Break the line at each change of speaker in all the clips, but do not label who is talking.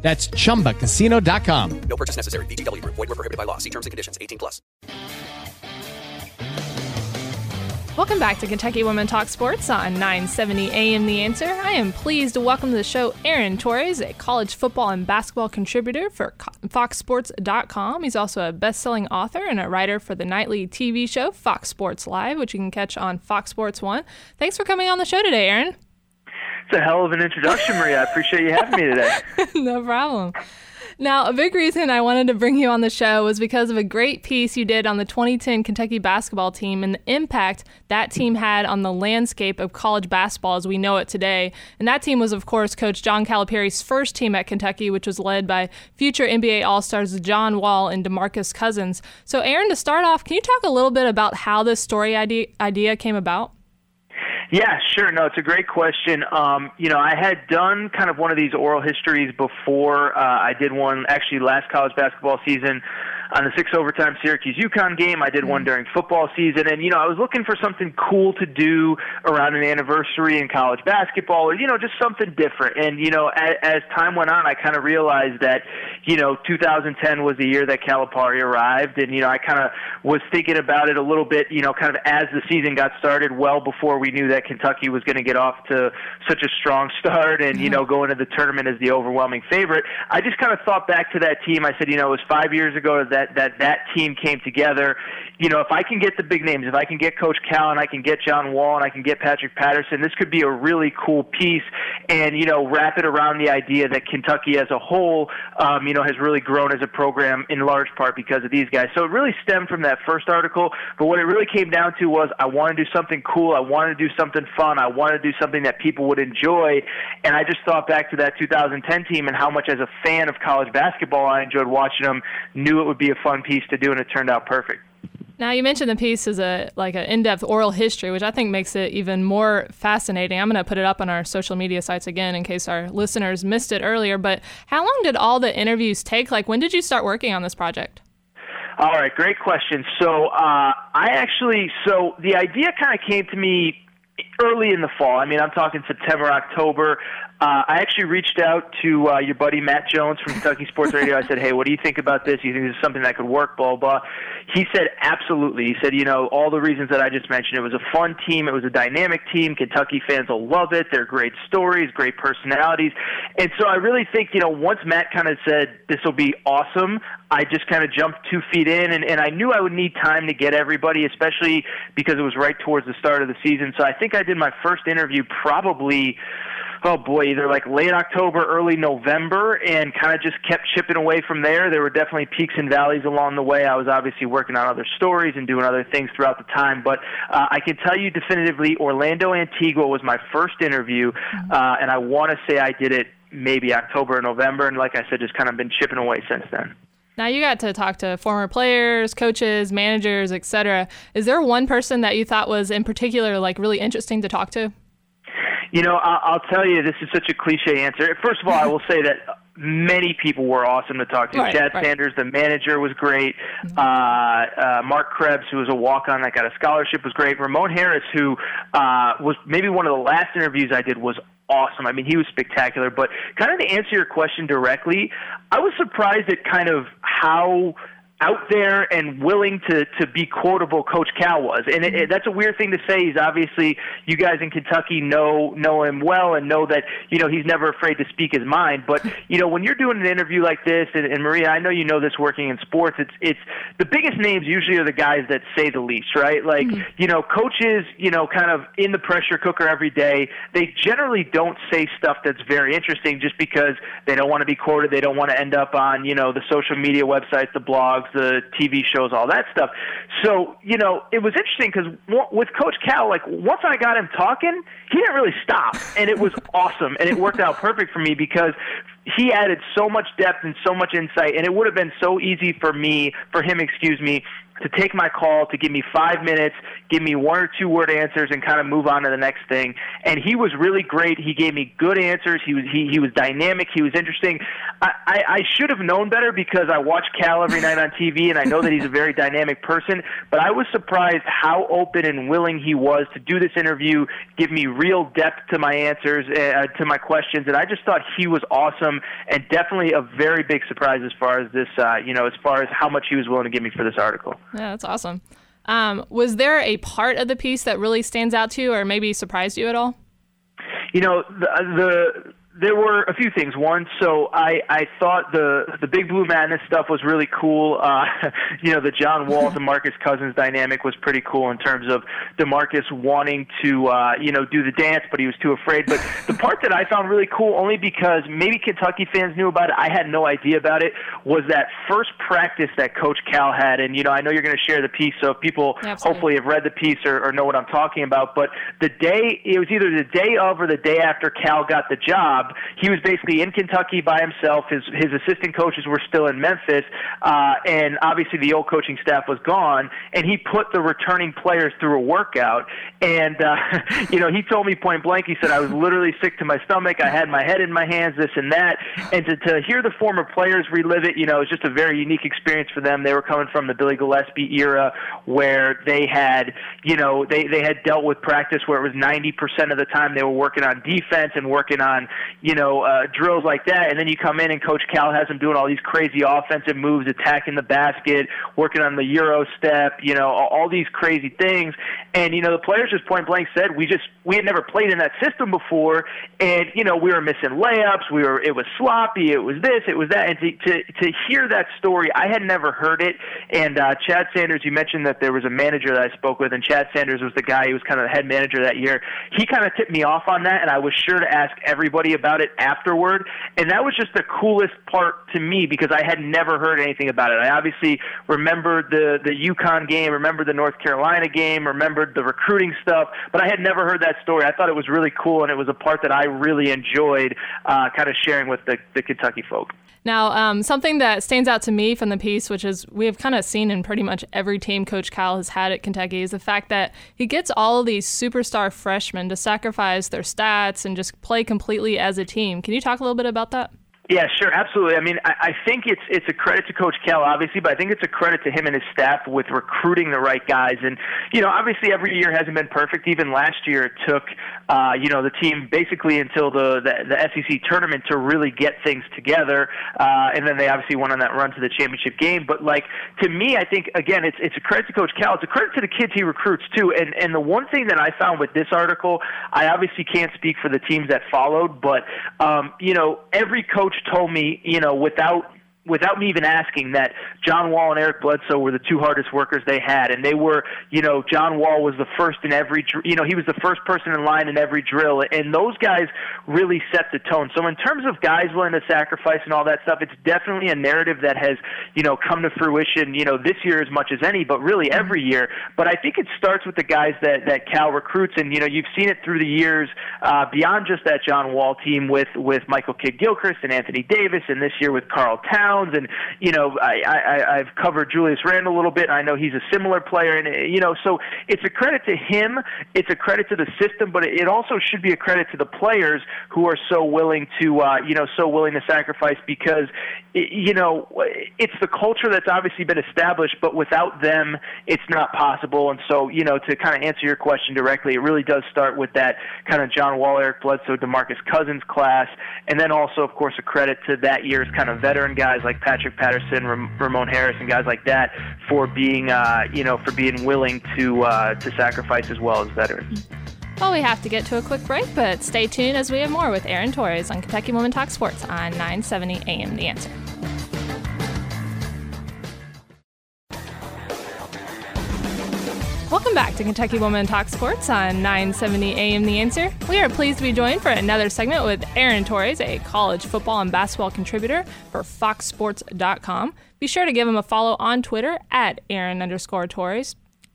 That's chumbacasino.com.
No purchase necessary. VGW Group. Void were prohibited by law. See terms and conditions. 18 plus.
Welcome back to Kentucky Women Talk Sports on 970 AM The Answer. I am pleased to welcome to the show Aaron Torres, a college football and basketball contributor for FoxSports.com. He's also a best-selling author and a writer for the nightly TV show Fox Sports Live, which you can catch on Fox Sports One. Thanks for coming on the show today, Aaron.
It's a hell of an introduction, Maria. I appreciate you having me today.
no problem. Now, a big reason I wanted to bring you on the show was because of a great piece you did on the 2010 Kentucky basketball team and the impact that team had on the landscape of college basketball as we know it today. And that team was, of course, Coach John Calipari's first team at Kentucky, which was led by future NBA All Stars John Wall and Demarcus Cousins. So, Aaron, to start off, can you talk a little bit about how this story idea, idea came about?
Yeah, sure. No, it's a great question. Um, you know, I had done kind of one of these oral histories before. Uh, I did one actually last college basketball season on the six overtime Syracuse UConn game. I did one mm-hmm. during football season, and you know I was looking for something cool to do around an anniversary in college basketball, or you know just something different. And you know as, as time went on, I kind of realized that you know 2010 was the year that Calipari arrived, and you know I kind of was thinking about it a little bit, you know, kind of as the season got started, well before we knew that Kentucky was going to get off to such a strong start, and you know go into the tournament as the overwhelming favorite. I just kind of thought back to that team. I said, you know, it was five years ago that that that that team came together. You know, if I can get the big names, if I can get Coach Cal and I can get John Wall and I can get Patrick Patterson, this could be a really cool piece. And you know, wrap it around the idea that Kentucky as a whole, um, you know, has really grown as a program in large part because of these guys. So it really stemmed from that first article. But what it really came down to was I want to do something cool. I want to do something fun. I want to do something that people would enjoy. And I just thought back to that 2010 team and how much as a fan of college basketball I enjoyed watching them. Knew it would be a fun piece to do, and it turned out perfect.
Now you mentioned the piece is a like an in-depth oral history, which I think makes it even more fascinating. I'm going to put it up on our social media sites again in case our listeners missed it earlier. But how long did all the interviews take? Like when did you start working on this project?
All right, great question. So uh, I actually, so the idea kind of came to me early in the fall. I mean, I'm talking September, October. Uh, I actually reached out to uh, your buddy Matt Jones from Kentucky Sports Radio. I said, "Hey, what do you think about this? You think this is something that could work?" Blah blah. He said, "Absolutely." He said, "You know, all the reasons that I just mentioned. It was a fun team. It was a dynamic team. Kentucky fans will love it. They're great stories, great personalities." And so I really think, you know, once Matt kind of said this will be awesome, I just kind of jumped two feet in, and, and I knew I would need time to get everybody, especially because it was right towards the start of the season. So I think I did my first interview probably oh boy, either like late October, early November, and kind of just kept chipping away from there. There were definitely peaks and valleys along the way. I was obviously working on other stories and doing other things throughout the time, but uh, I can tell you definitively, Orlando Antigua was my first interview, mm-hmm. uh, and I want to say I did it maybe October or November, and like I said, just kind of been chipping away since then.
Now you got to talk to former players, coaches, managers, etc. Is there one person that you thought was in particular like really interesting to talk to?
You know, I'll tell you, this is such a cliche answer. First of all, I will say that many people were awesome to talk to.
Right,
Chad
right.
Sanders, the manager, was great. Mm-hmm. Uh, uh, Mark Krebs, who was a walk-on that got a scholarship, was great. Ramon Harris, who uh, was maybe one of the last interviews I did, was awesome. I mean, he was spectacular. But kind of to answer your question directly, I was surprised at kind of how out there and willing to to be quotable Coach Cal was, and it, it, that's a weird thing to say. He's obviously you guys in Kentucky know know him well and know that you know he's never afraid to speak his mind. But you know when you're doing an interview like this, and, and Maria, I know you know this working in sports. It's it's the biggest names usually are the guys that say the least, right? Like mm-hmm. you know coaches, you know, kind of in the pressure cooker every day. They generally don't say stuff that's very interesting just because they don't want to be quoted. They don't want to end up on you know the social media websites, the blogs the TV shows, all that stuff. So, you know, it was interesting because with Coach Cal, like once I got him talking, he didn't really stop, and it was awesome, and it worked out perfect for me because he added so much depth and so much insight, and it would have been so easy for me, for him, excuse me, to take my call, to give me five minutes, give me one or two word answers, and kind of move on to the next thing. And he was really great. He gave me good answers. He was he, he was dynamic. He was interesting. I, I, I should have known better because I watch Cal every night on TV, and I know that he's a very dynamic person. But I was surprised how open and willing he was to do this interview, give me real depth to my answers, uh, to my questions, and I just thought he was awesome and definitely a very big surprise as far as this, uh, you know, as far as how much he was willing to give me for this article.
Yeah, that's awesome. Um, was there a part of the piece that really stands out to you, or maybe surprised you at all?
You know, the, the there were a few things. One, so I I thought the the Big Blue Madness stuff was really cool. Uh, you know, the John Wall DeMarcus Cousins dynamic was pretty cool in terms of DeMarcus wanting to uh, you know do the dance, but he was too afraid. But the part that I found really cool, only because maybe Kentucky fans knew about it, I had no idea about it, was that first practice that Coach Cal had. And you know, I know you're going to share the piece, so if people
Absolutely.
hopefully have read the piece or, or know what I'm talking about. But the day it was either the day of or the day after Cal got the job he was basically in Kentucky by himself. His his assistant coaches were still in Memphis, uh, and obviously the old coaching staff was gone. And he put the returning players through a workout. And uh, you know, he told me point blank. He said I was literally sick to my stomach. I had my head in my hands, this and that. And to to hear the former players relive it, you know, it's just a very unique experience for them. They were coming from the Billy Gillispie era, where they had, you know, they they had dealt with practice where it was 90% of the time they were working on defense and working on, you know, uh, drills like that. And then you come in and Coach Cal has them doing all these crazy offensive moves, attacking the basket, working on the Euro step, you know, all these crazy things. And, you know, the players just point blank said, we just, we had never played in that system before. And, you know, we were missing layups. We were, it was sloppy. It was this, it was that. And to, to, to hear that story, I had never heard it. And, uh, Chad Sanders, you mentioned that there was a manager that I spoke with, and Chad Sanders was the guy who was kind of the head manager that year. He kind of tipped me off on that, and I was sure to ask everybody about it afterward. And that was just the coolest part to me because I had never heard anything about it. I obviously remembered the the UConn game, remembered the North Carolina game, remembered the recruiting stuff, but I had never heard that story. I thought it was really cool, and it was a part that I really enjoyed, uh, kind of sharing with the the Kentucky folk.
Now, um, something that stands out to me from the piece, which is we have kind of seen in pretty much every team Coach Cal has had at Kentucky, is the fact that he gets all of these superstar freshmen to sacrifice their stats and just play completely as a team. Can you talk a little bit about that?
Yeah, sure, absolutely. I mean, I, I think it's it's a credit to Coach Cal, obviously, but I think it's a credit to him and his staff with recruiting the right guys. And you know, obviously, every year hasn't been perfect. Even last year, it took uh, you know the team basically until the, the the SEC tournament to really get things together, uh, and then they obviously went on that run to the championship game. But like to me, I think again, it's it's a credit to Coach Cal. It's a credit to the kids he recruits too. And and the one thing that I found with this article, I obviously can't speak for the teams that followed, but um, you know, every told me, you know, without without me even asking that John Wall and Eric Bledsoe were the two hardest workers they had, and they were, you know, John Wall was the first in every, you know, he was the first person in line in every drill, and those guys really set the tone. So in terms of guys willing to sacrifice and all that stuff, it's definitely a narrative that has, you know, come to fruition, you know, this year as much as any, but really every year. But I think it starts with the guys that that Cal recruits, and you know, you've seen it through the years uh, beyond just that John Wall team with with Michael Kidd Gilchrist and Anthony Davis, and this year with Karl Towns, and you know, I, I I've covered Julius Randle a little bit. And I know he's a similar player, and you know, so it's a credit to him. It's a credit to the system, but it also should be a credit to the players who are so willing to, uh, you know, so willing to sacrifice because, you know, it's the culture that's obviously been established, but without them, it's not possible. And so, you know, to kind of answer your question directly, it really does start with that kind of John Wall, Eric Bledsoe, DeMarcus Cousins class, and then also, of course, a credit to that year's kind of veteran guys like Patrick Patterson, Ram- Ramon Harris, and guys like that for being, uh, you know, for being willing to uh, to sacrifice as well as veterans.
Well, we have to get to a quick break, but stay tuned as we have more with Aaron Torres on Kentucky Women Talk Sports on 970 AM The Answer. Back to Kentucky Women Talk Sports on 970 AM The Answer. We are pleased to be joined for another segment with Aaron Torres, a college football and basketball contributor for FoxSports.com. Be sure to give him a follow on Twitter at Aaron underscore Torres.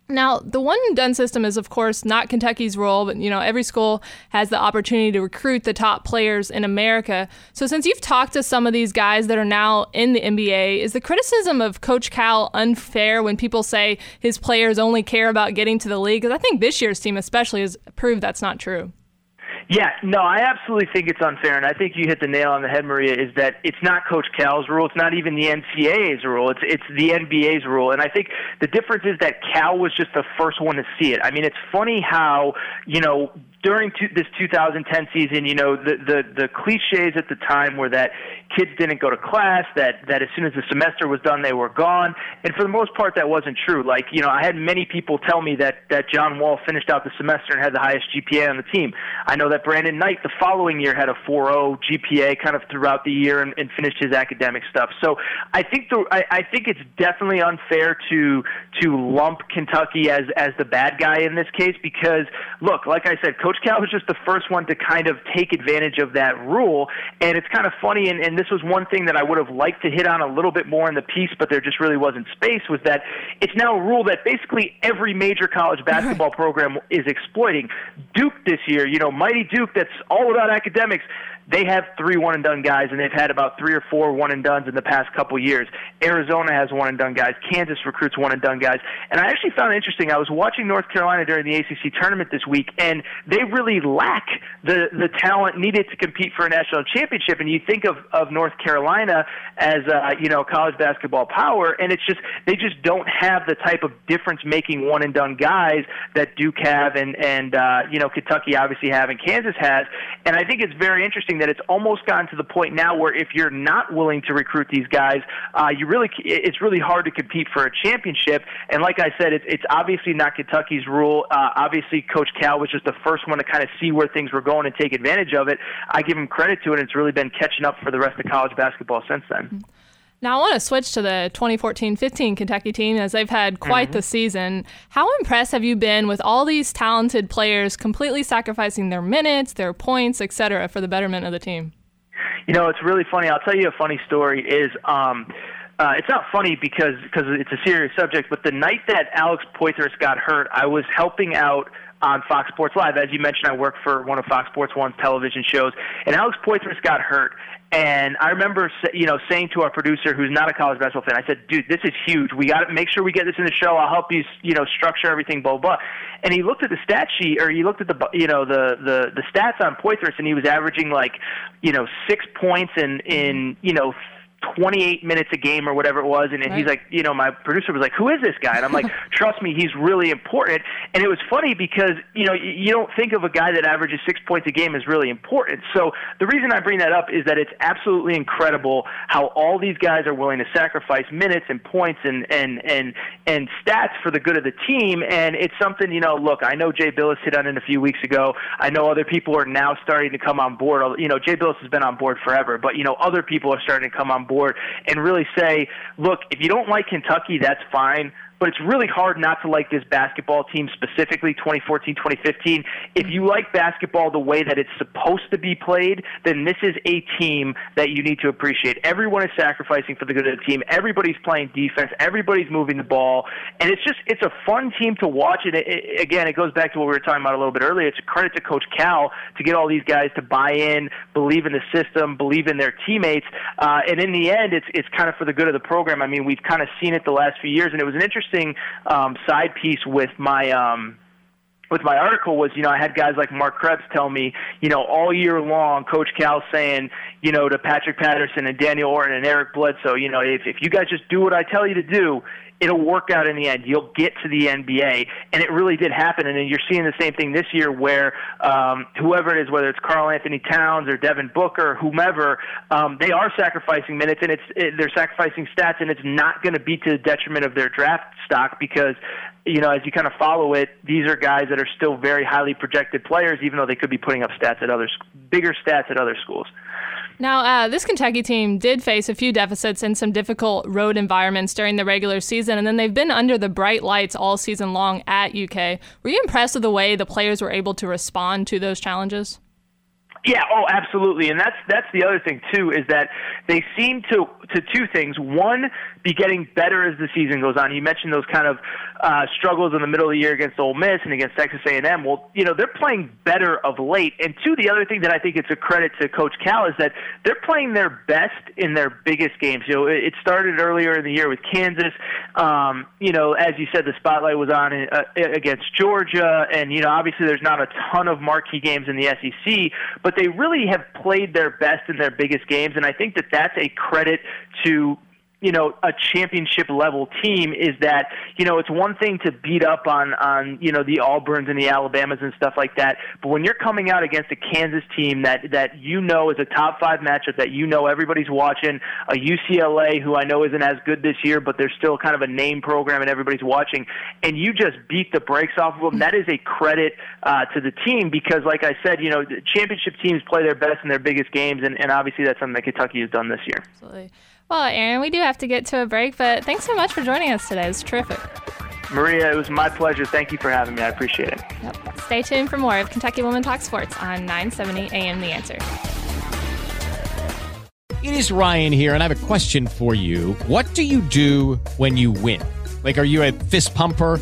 Now, the one and done system is, of course, not Kentucky's role, but you know, every school has the opportunity to recruit the top players in America. So, since you've talked to some of these guys that are now in the NBA, is the criticism of Coach Cal unfair when people say his players only care about getting to the league? Because I think this year's team, especially, has proved that's not true.
Yeah, no, I absolutely think it's unfair, and I think you hit the nail on the head, Maria. Is that it's not Coach Cal's rule, it's not even the NCAA's rule, it's it's the NBA's rule, and I think the difference is that Cal was just the first one to see it. I mean, it's funny how you know during this 2010 season, you know, the, the the cliches at the time were that kids didn't go to class, that that as soon as the semester was done, they were gone, and for the most part, that wasn't true. Like, you know, I had many people tell me that that John Wall finished out the semester and had the highest GPA on the team. I know that Brandon Knight the following year had a 4.0 GPA kind of throughout the year and, and finished his academic stuff. So I think the I, I think it's definitely unfair to to lump Kentucky as as the bad guy in this case because look, like I said, Coach Coach Cal was just the first one to kind of take advantage of that rule. And it's kind of funny, and, and this was one thing that I would have liked to hit on a little bit more in the piece, but there just really wasn't space, was that it's now a rule that basically every major college basketball program is exploiting. Duke this year, you know, Mighty Duke, that's all about academics they have three one and done guys, and they've had about three or four one and dones in the past couple years. Arizona has one and done guys. Kansas recruits one and done guys. And I actually found it interesting. I was watching North Carolina during the ACC tournament this week, and they really lack the the talent needed to compete for a national championship. And you think of of North Carolina as a, you know college basketball power, and it's just they just don't have the type of difference making one and done guys that Duke have, and and uh, you know Kentucky obviously have, and Kansas has. And I think it's very interesting interesting that it's almost gotten to the point now where if you're not willing to recruit these guys, uh, you really it's really hard to compete for a championship. And like I said, it's it's obviously not Kentucky's rule. Uh, obviously, Coach Cal was just the first one to kind of see where things were going and take advantage of it. I give him credit to it. and It's really been catching up for the rest of college basketball since then.
Now, I want to switch to the 2014 15 Kentucky team as they've had quite mm-hmm. the season. How impressed have you been with all these talented players completely sacrificing their minutes, their points, etc., for the betterment of the team?
You know, it's really funny. I'll tell you a funny story. Is um, uh, it's not funny because because it's a serious subject, but the night that Alex Poythress got hurt, I was helping out on Fox Sports Live. As you mentioned, I work for one of Fox Sports One's television shows, and Alex Poythress got hurt, and I remember, you know, saying to our producer, who's not a college basketball fan, I said, "Dude, this is huge. We got to make sure we get this in the show. I'll help you, you know, structure everything, blah blah." And he looked at the stat sheet, or he looked at the, you know, the the the stats on Poitras, and he was averaging like, you know, six points in in you know 28 minutes a game or whatever it was. And, and right. he's like, you know, my producer was like, who is this guy? And I'm like, trust me, he's really important. And it was funny because, you know, you don't think of a guy that averages six points a game as really important. So the reason I bring that up is that it's absolutely incredible how all these guys are willing to sacrifice minutes and points and, and, and, and stats for the good of the team. And it's something, you know, look, I know Jay Bilas hit on it a few weeks ago. I know other people are now starting to come on board. You know, Jay Bilas has been on board forever, but, you know, other people are starting to come on board board and really say, look, if you don't like Kentucky, that's fine but it's really hard not to like this basketball team specifically 2014 2015 if you like basketball the way that it's supposed to be played then this is a team that you need to appreciate. Everyone is sacrificing for the good of the team. Everybody's playing defense. Everybody's moving the ball. And it's just it's a fun team to watch. And it, it, again it goes back to what we were talking about a little bit earlier. It's a credit to coach cal to get all these guys to buy in believe in the system believe in their teammates. Uh, and in the end it's it's kind of for the good of the program. I mean we've kind of seen it the last few years and it was an interesting interesting um, side piece with my um, with my article was, you know, I had guys like Mark Krebs tell me, you know, all year long, Coach Cal saying, you know, to Patrick Patterson and Daniel Orton and Eric Bledsoe, you know, if if you guys just do what I tell you to do, it'll work out in the end. You'll get to the NBA, and it really did happen. And then you're seeing the same thing this year, where um, whoever it is, whether it's Karl-Anthony Towns or Devin Booker, whomever, um, they are sacrificing minutes, and it's it, they're sacrificing stats, and it's not going to be to the detriment of their draft stock because you know, as you kind of follow it, these are guys that are still very highly projected players, even though they could be putting up stats at other bigger stats at other schools.
Now, uh, this Kentucky team did face a few deficits in some difficult road environments during the regular season, and then they've been under the bright lights all season long at UK. Were you impressed with the way the players were able to respond to those challenges?
Yeah, oh, absolutely, and that's that's the other thing too is that they seem to to two things. One, be getting better as the season goes on. You mentioned those kind of uh, struggles in the middle of the year against Ole Miss and against Texas A&M. Well, you know they're playing better of late. And two, the other thing that I think it's a credit to Coach Cal is that they're playing their best in their biggest games. You know, it started earlier in the year with Kansas. Um, you know, as you said, the spotlight was on uh, against Georgia, and you know, obviously there's not a ton of marquee games in the SEC, but they really have played their best in their biggest games, and I think that that's a credit to you know a championship level team is that you know it's one thing to beat up on on you know the Auburns and the Alabamas and stuff like that, but when you're coming out against a Kansas team that that you know is a top five matchup that you know everybody's watching, a UCLA who I know isn't as good this year, but they're still kind of a name program and everybody's watching, and you just beat the brakes off of them. That is a credit uh, to the team because, like I said, you know championship teams play their best in their biggest games, and, and obviously that's something that Kentucky has done this year.
Absolutely. Well, Aaron, we do have to get to a break, but thanks so much for joining us today. It was terrific.
Maria, it was my pleasure. Thank you for having me. I appreciate it.
Yep. Stay tuned for more of Kentucky Women Talk Sports on 970 AM The Answer.
It is Ryan here, and I have a question for you. What do you do when you win? Like, are you a fist pumper?